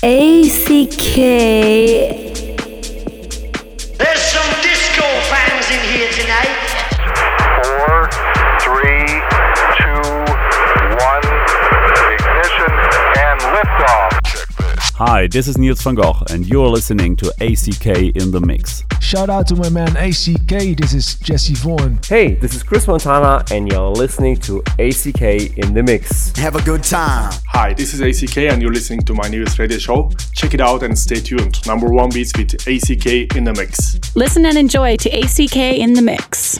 ACK this is Niels van Gogh, and you're listening to ACK in the Mix. Shout out to my man ACK, this is Jesse Vaughan. Hey, this is Chris Montana, and you're listening to ACK in the Mix. Have a good time. Hi, this is ACK, and you're listening to my newest radio show. Check it out and stay tuned. Number one beats with ACK in the Mix. Listen and enjoy to ACK in the Mix.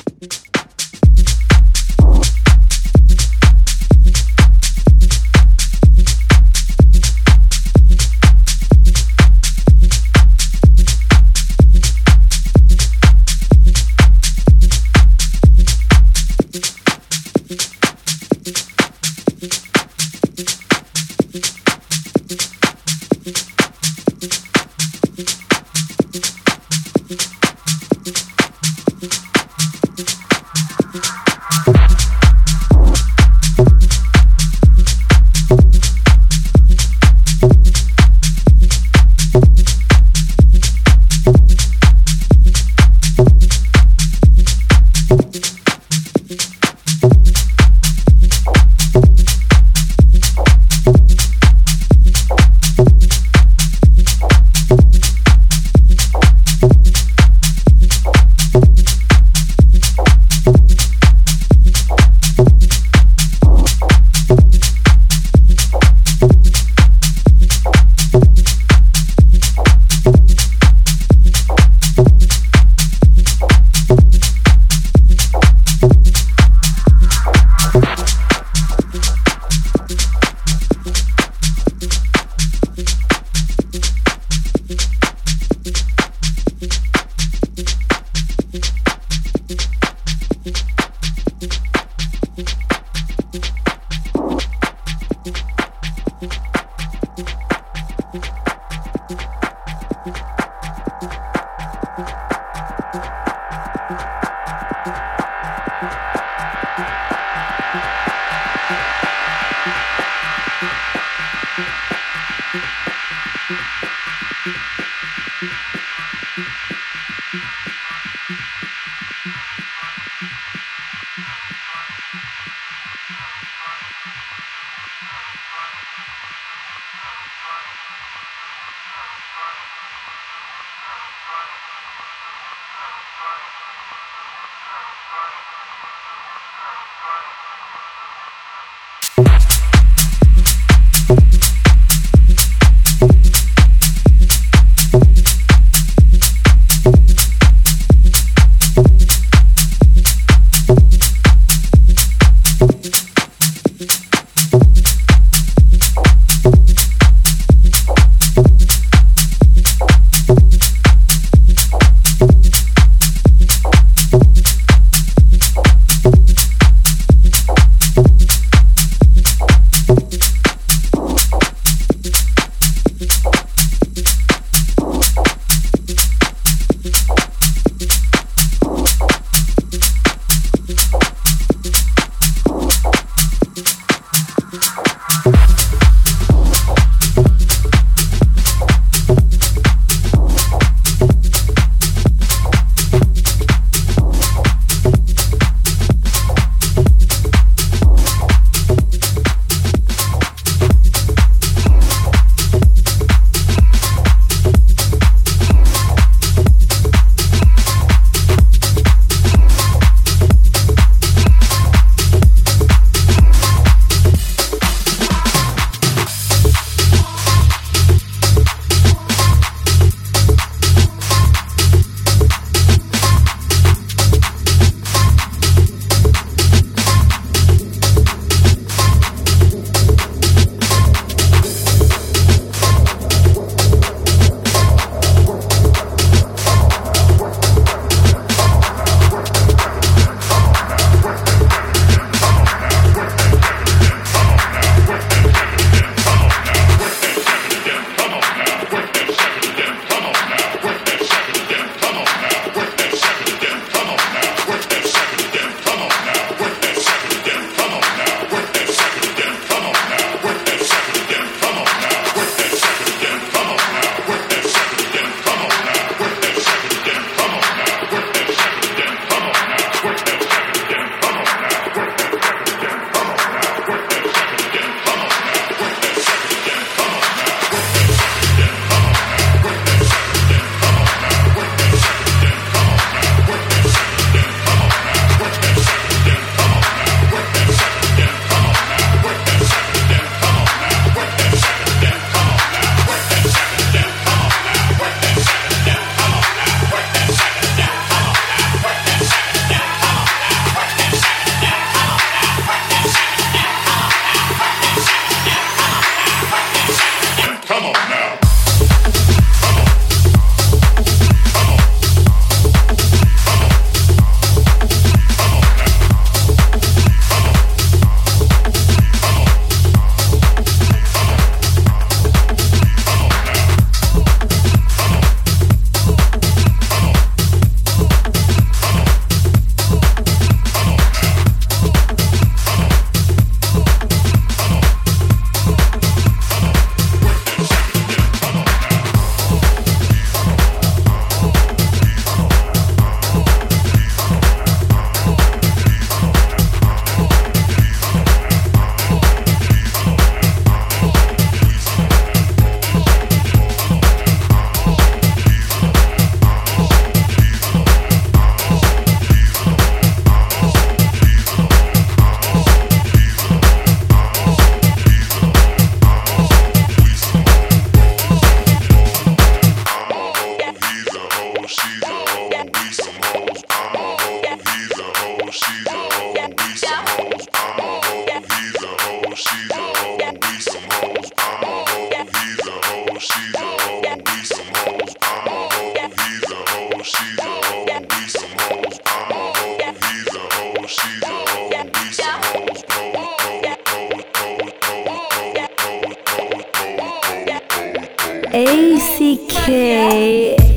ACK.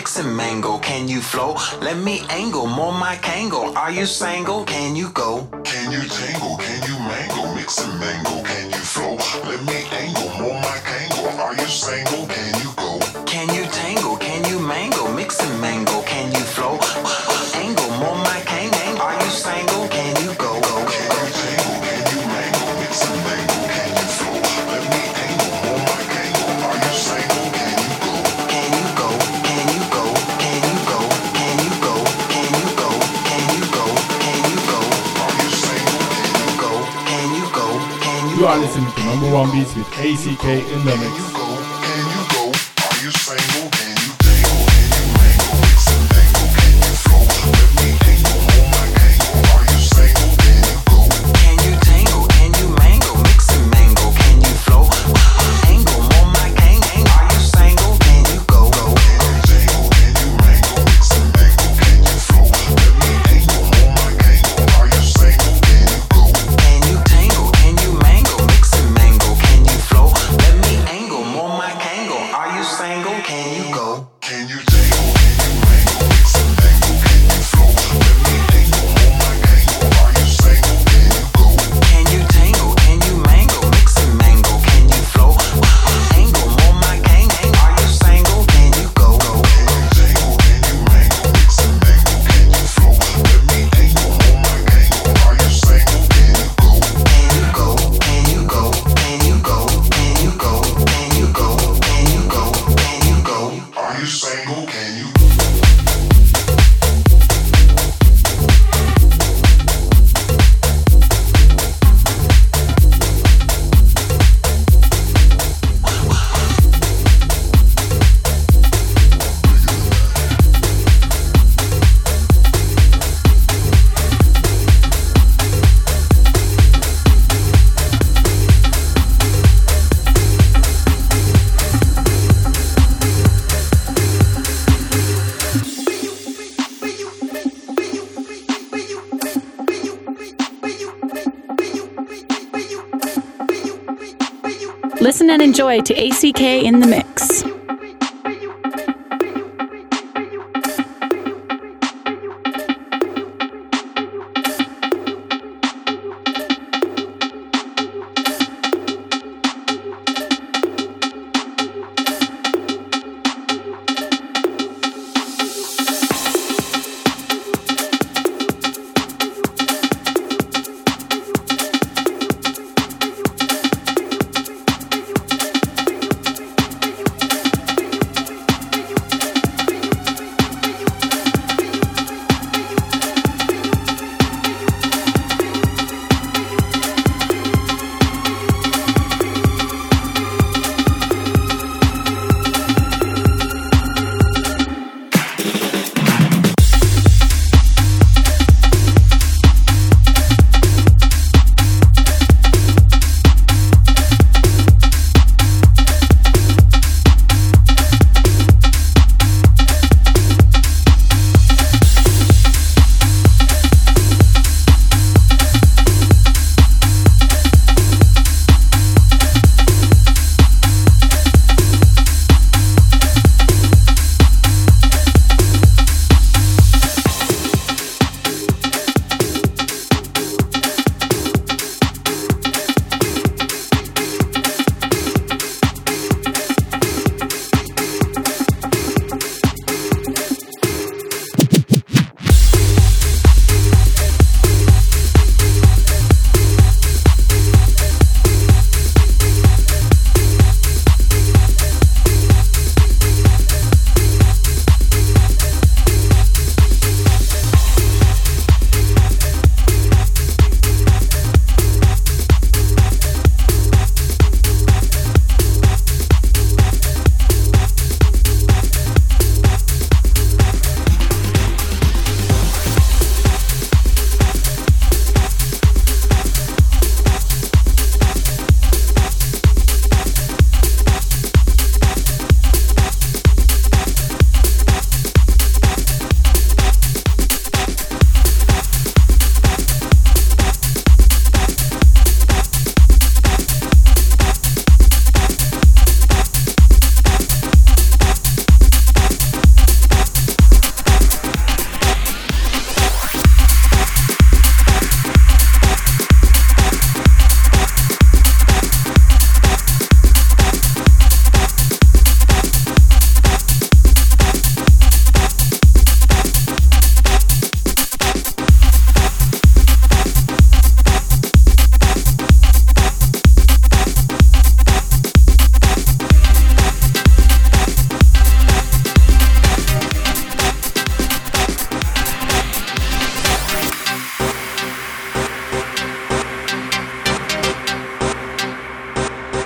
mix and mangle. Can you flow? Let me angle, more my kangle. Are you single? Can you go? Can you tangle? Can you mangle? Mix and mangle. Can you flow? Let me angle, more my kangle. Are you single? Can you You are listening to number one beats with ACK in the mix. enjoy to ACK in the Mix.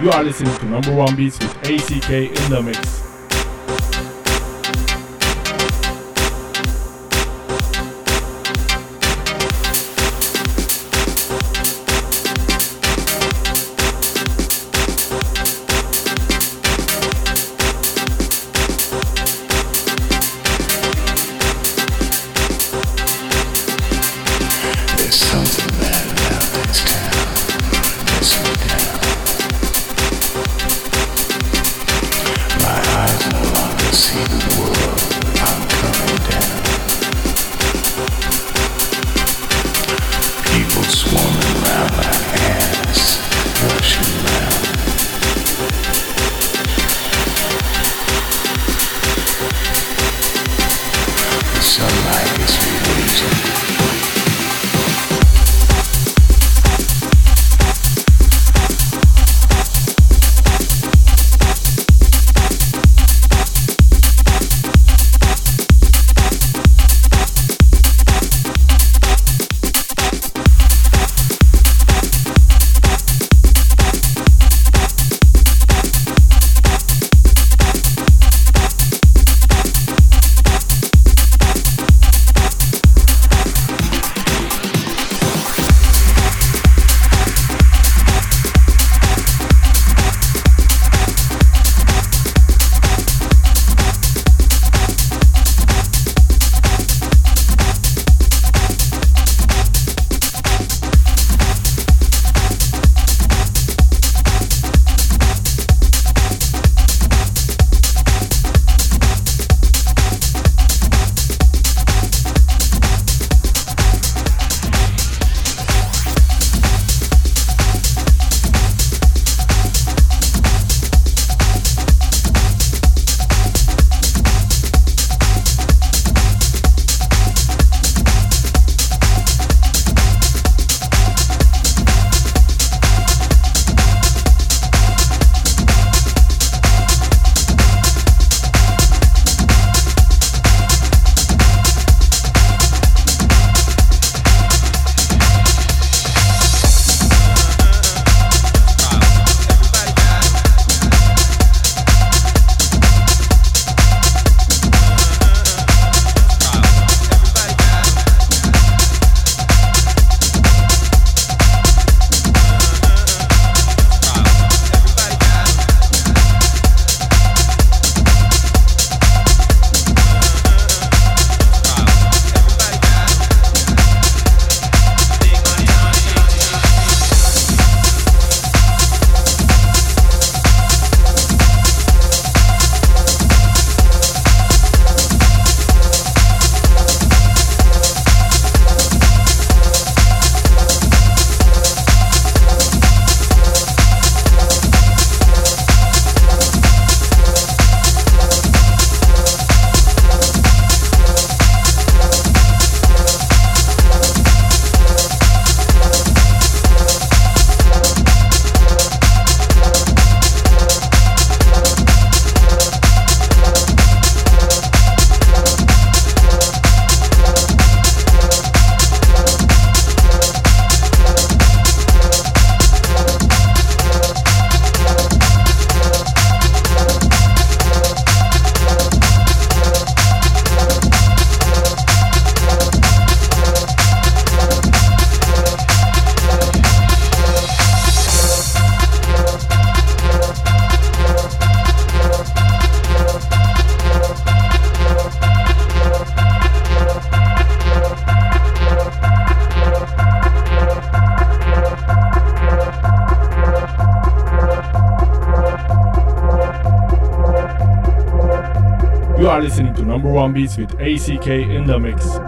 You are listening to number one beats with ACK in the mix. Beats with ACK in the mix.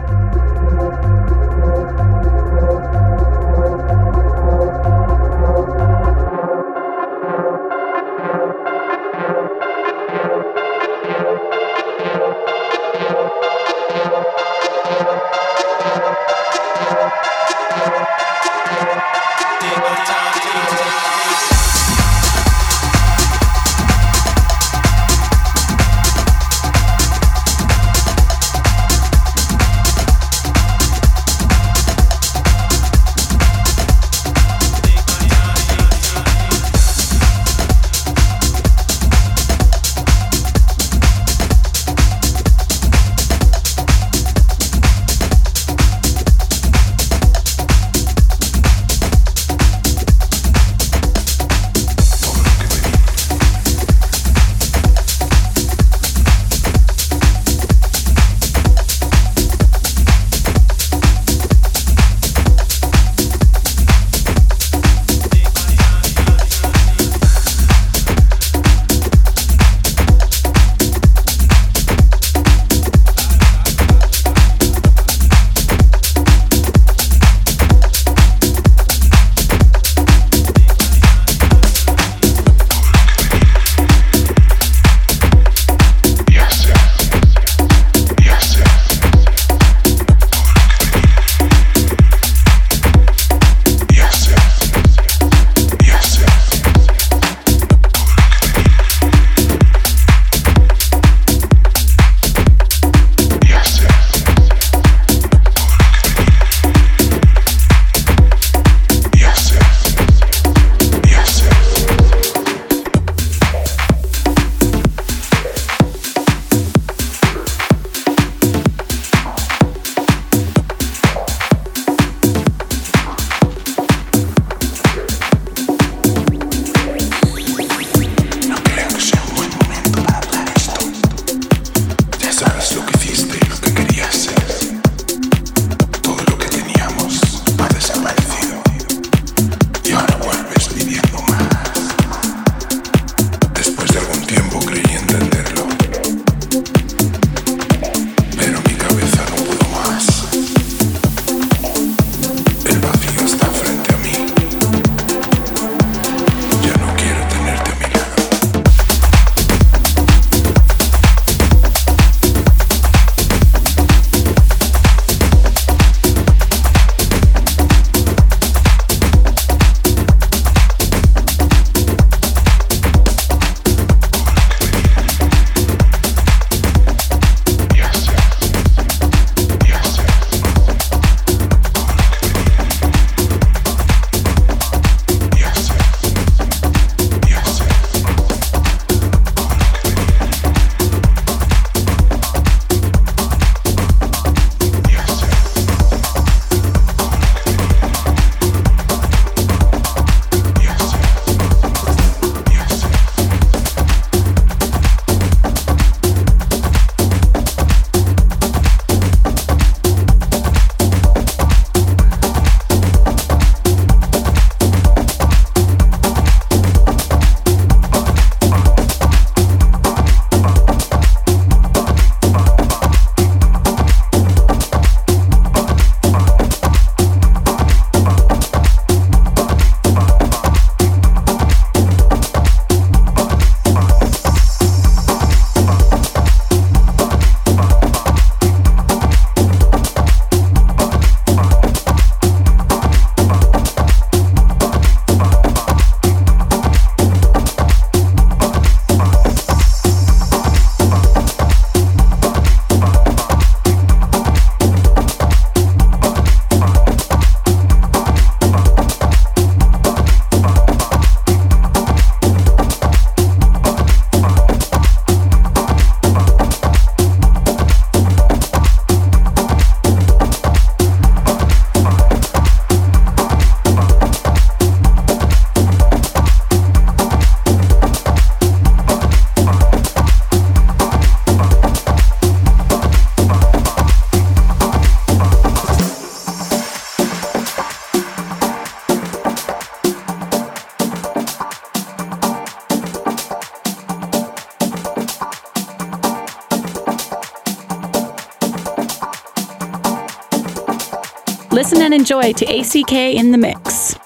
Listen and enjoy to ACK in the Mix.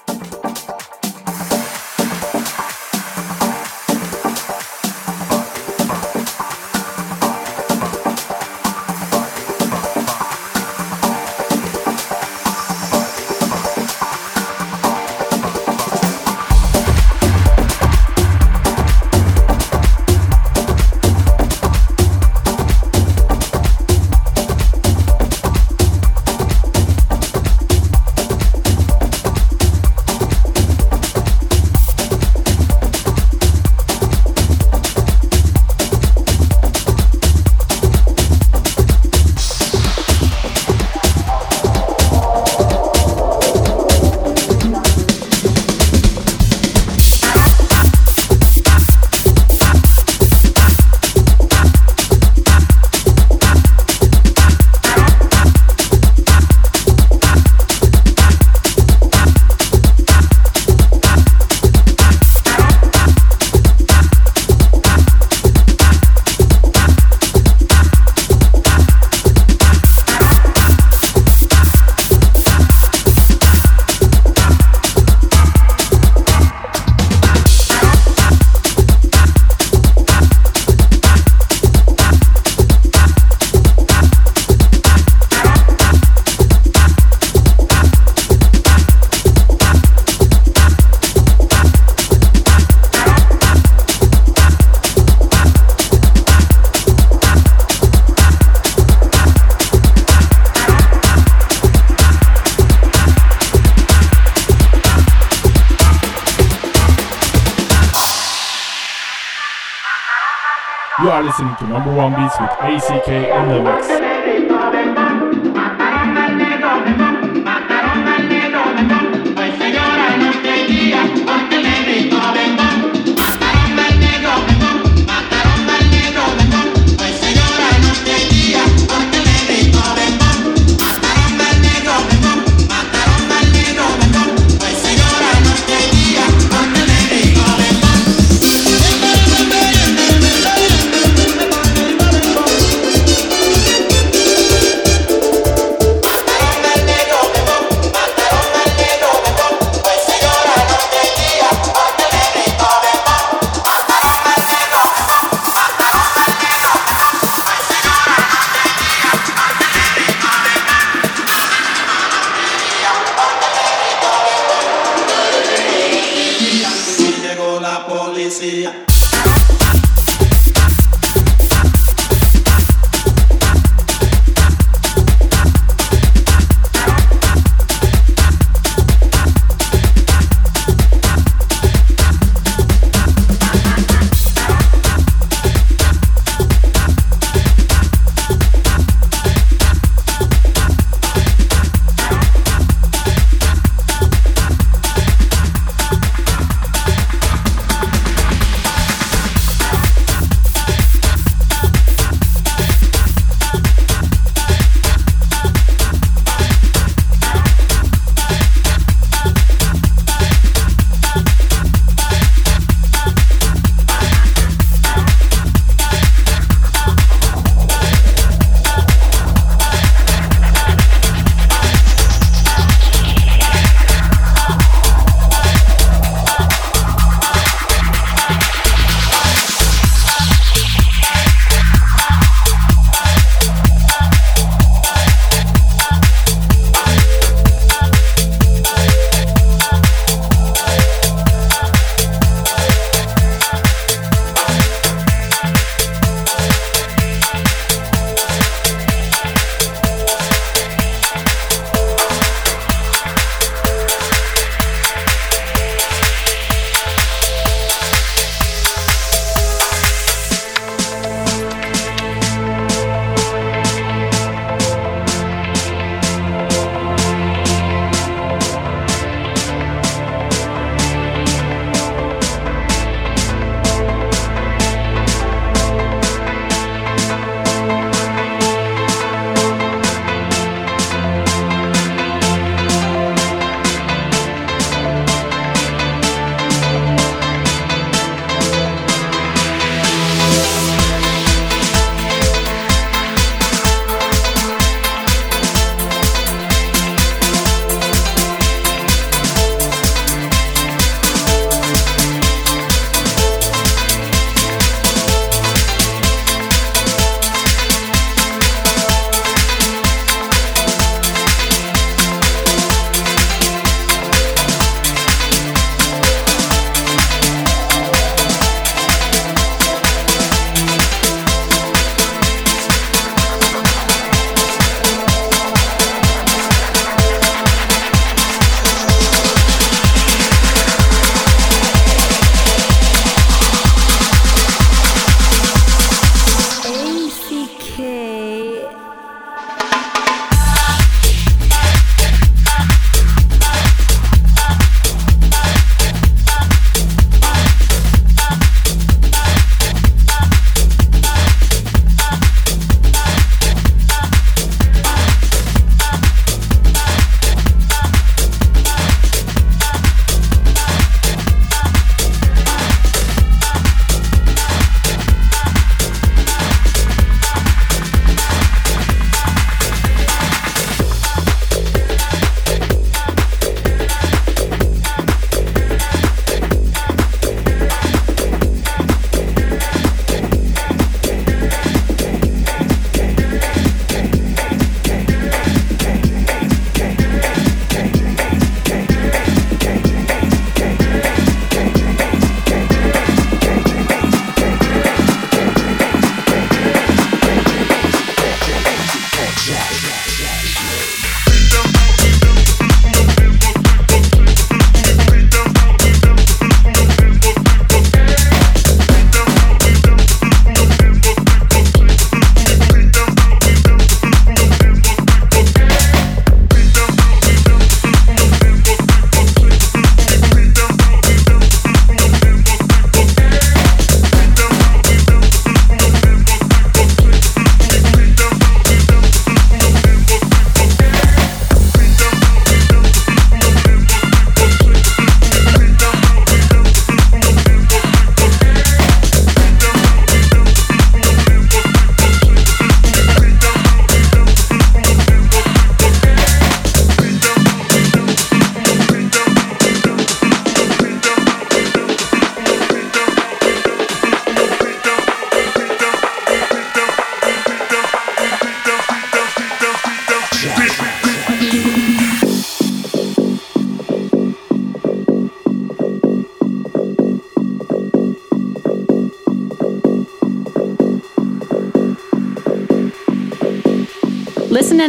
Listening to number one beats with ACK in the mix.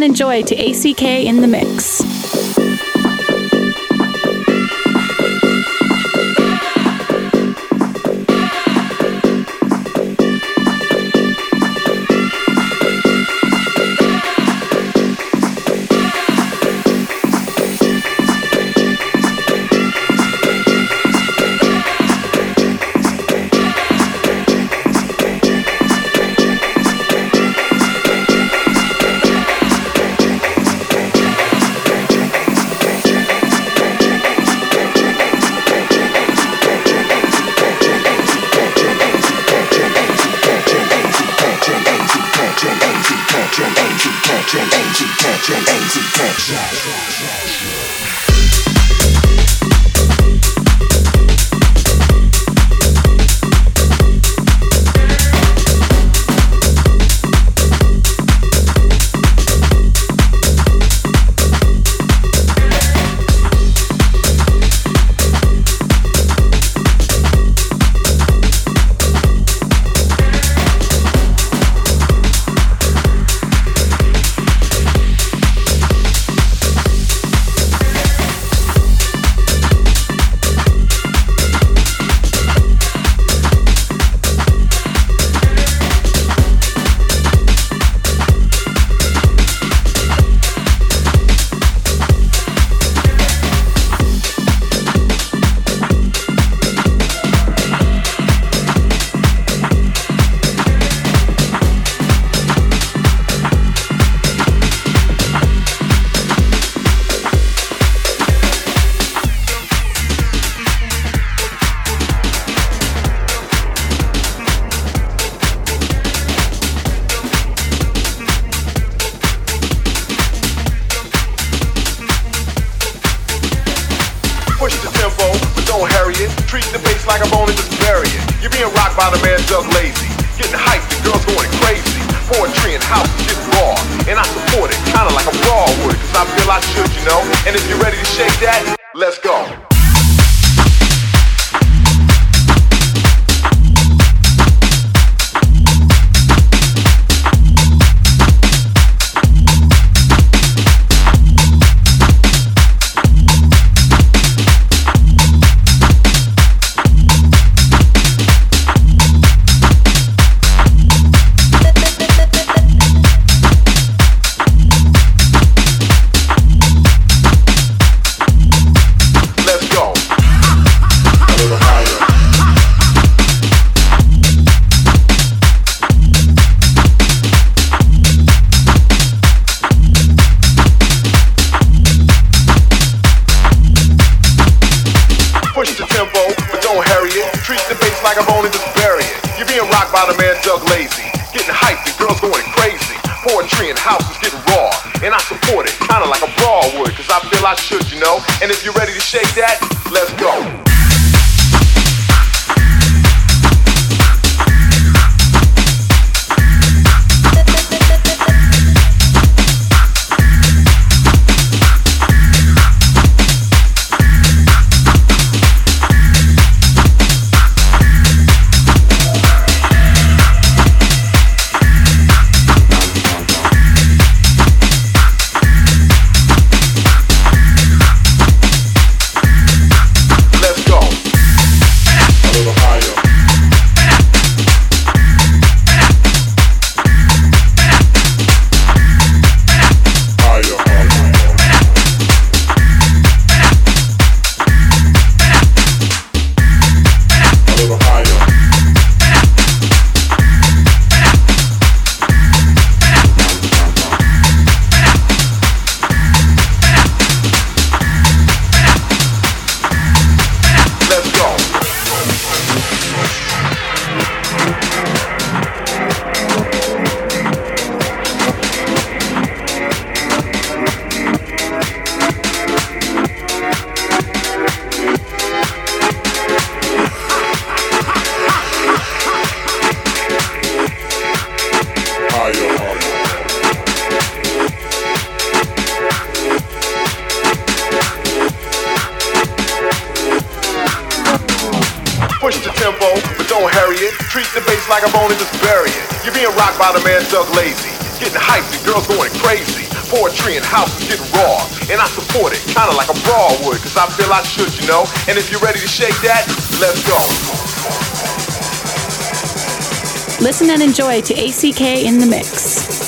And enjoy to ACK in the Mix. and I support it, kinda like a brawl would, cause I feel I should, you know? And if you're ready to shake that, let's go. Feel I should, you know. And if you're ready to shake that, let's go. Listen and enjoy to ACK in the Mix.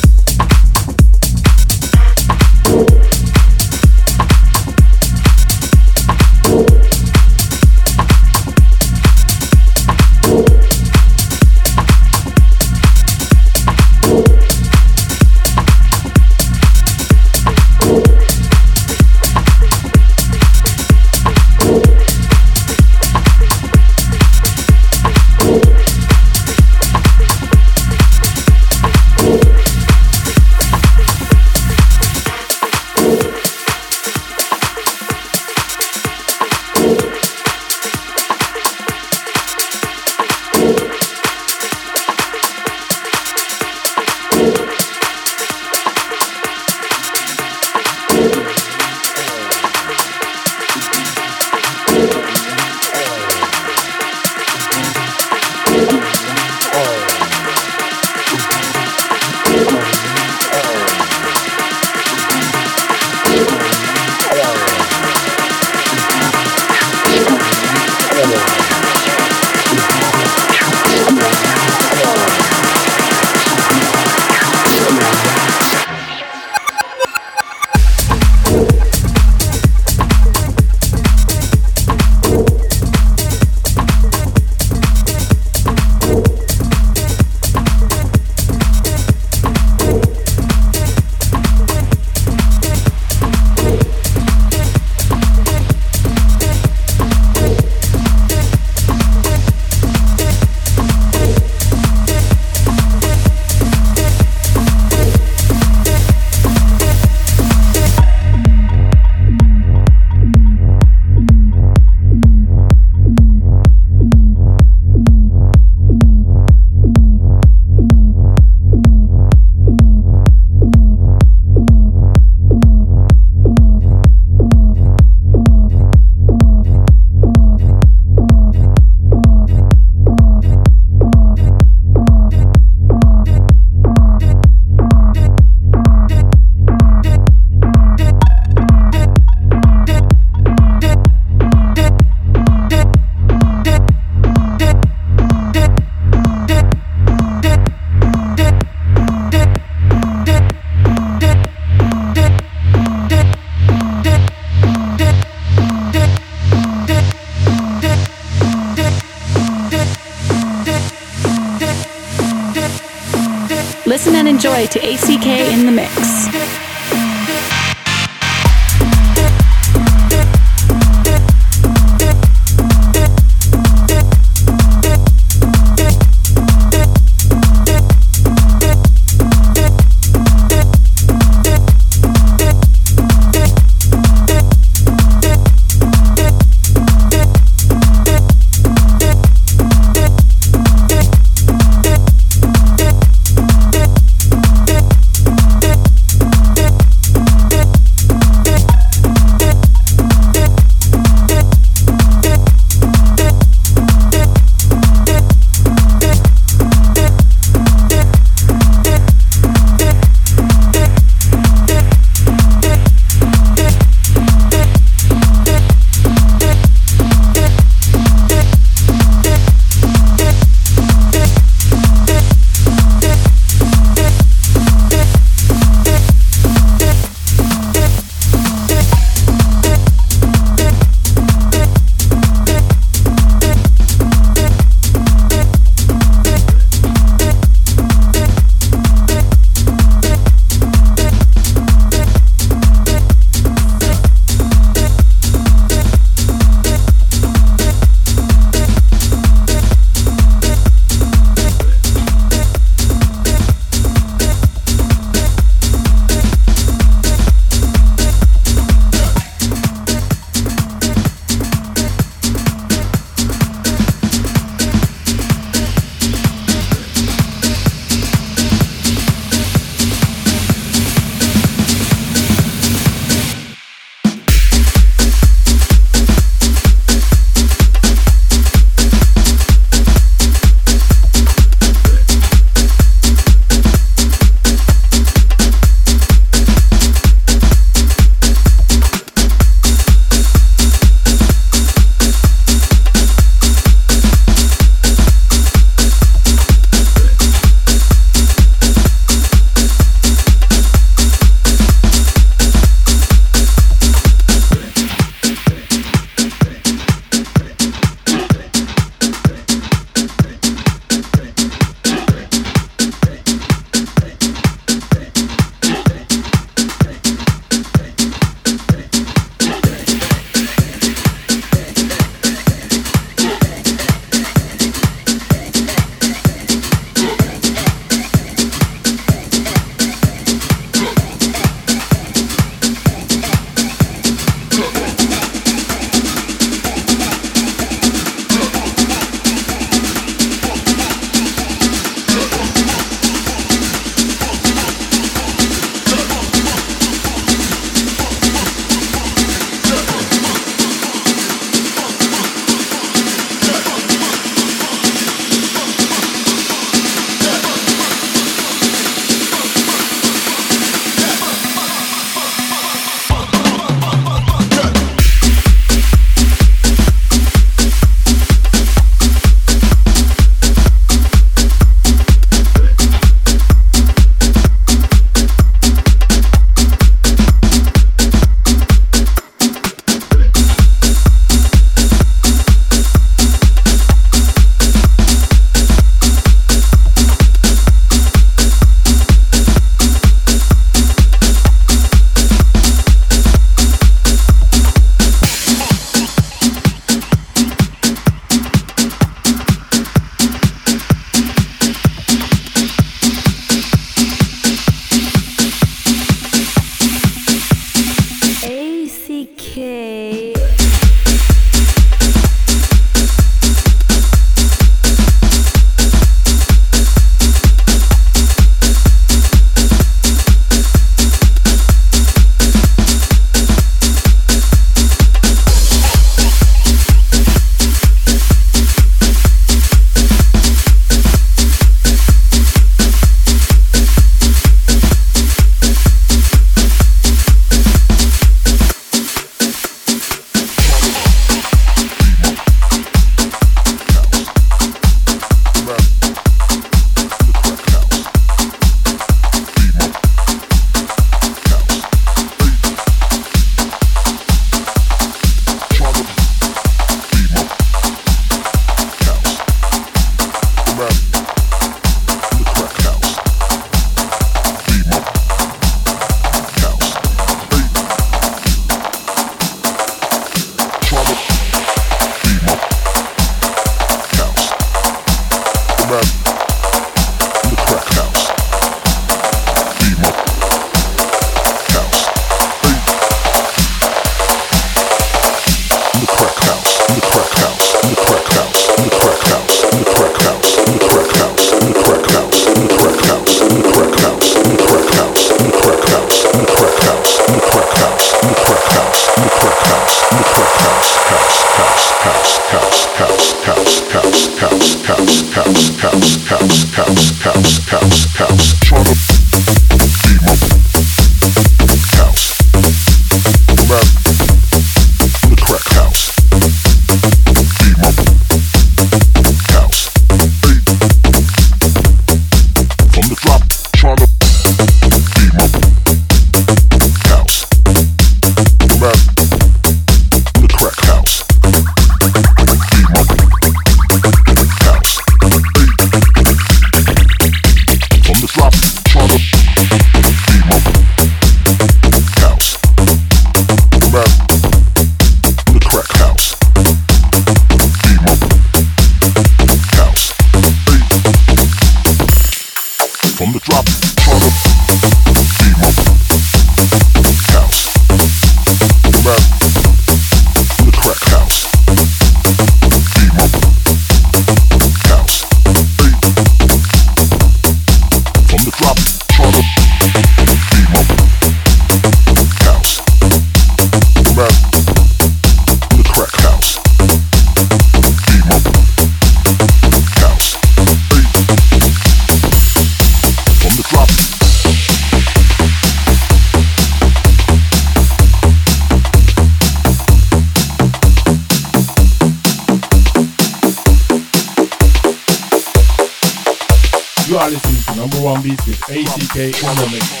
ACK in the mix.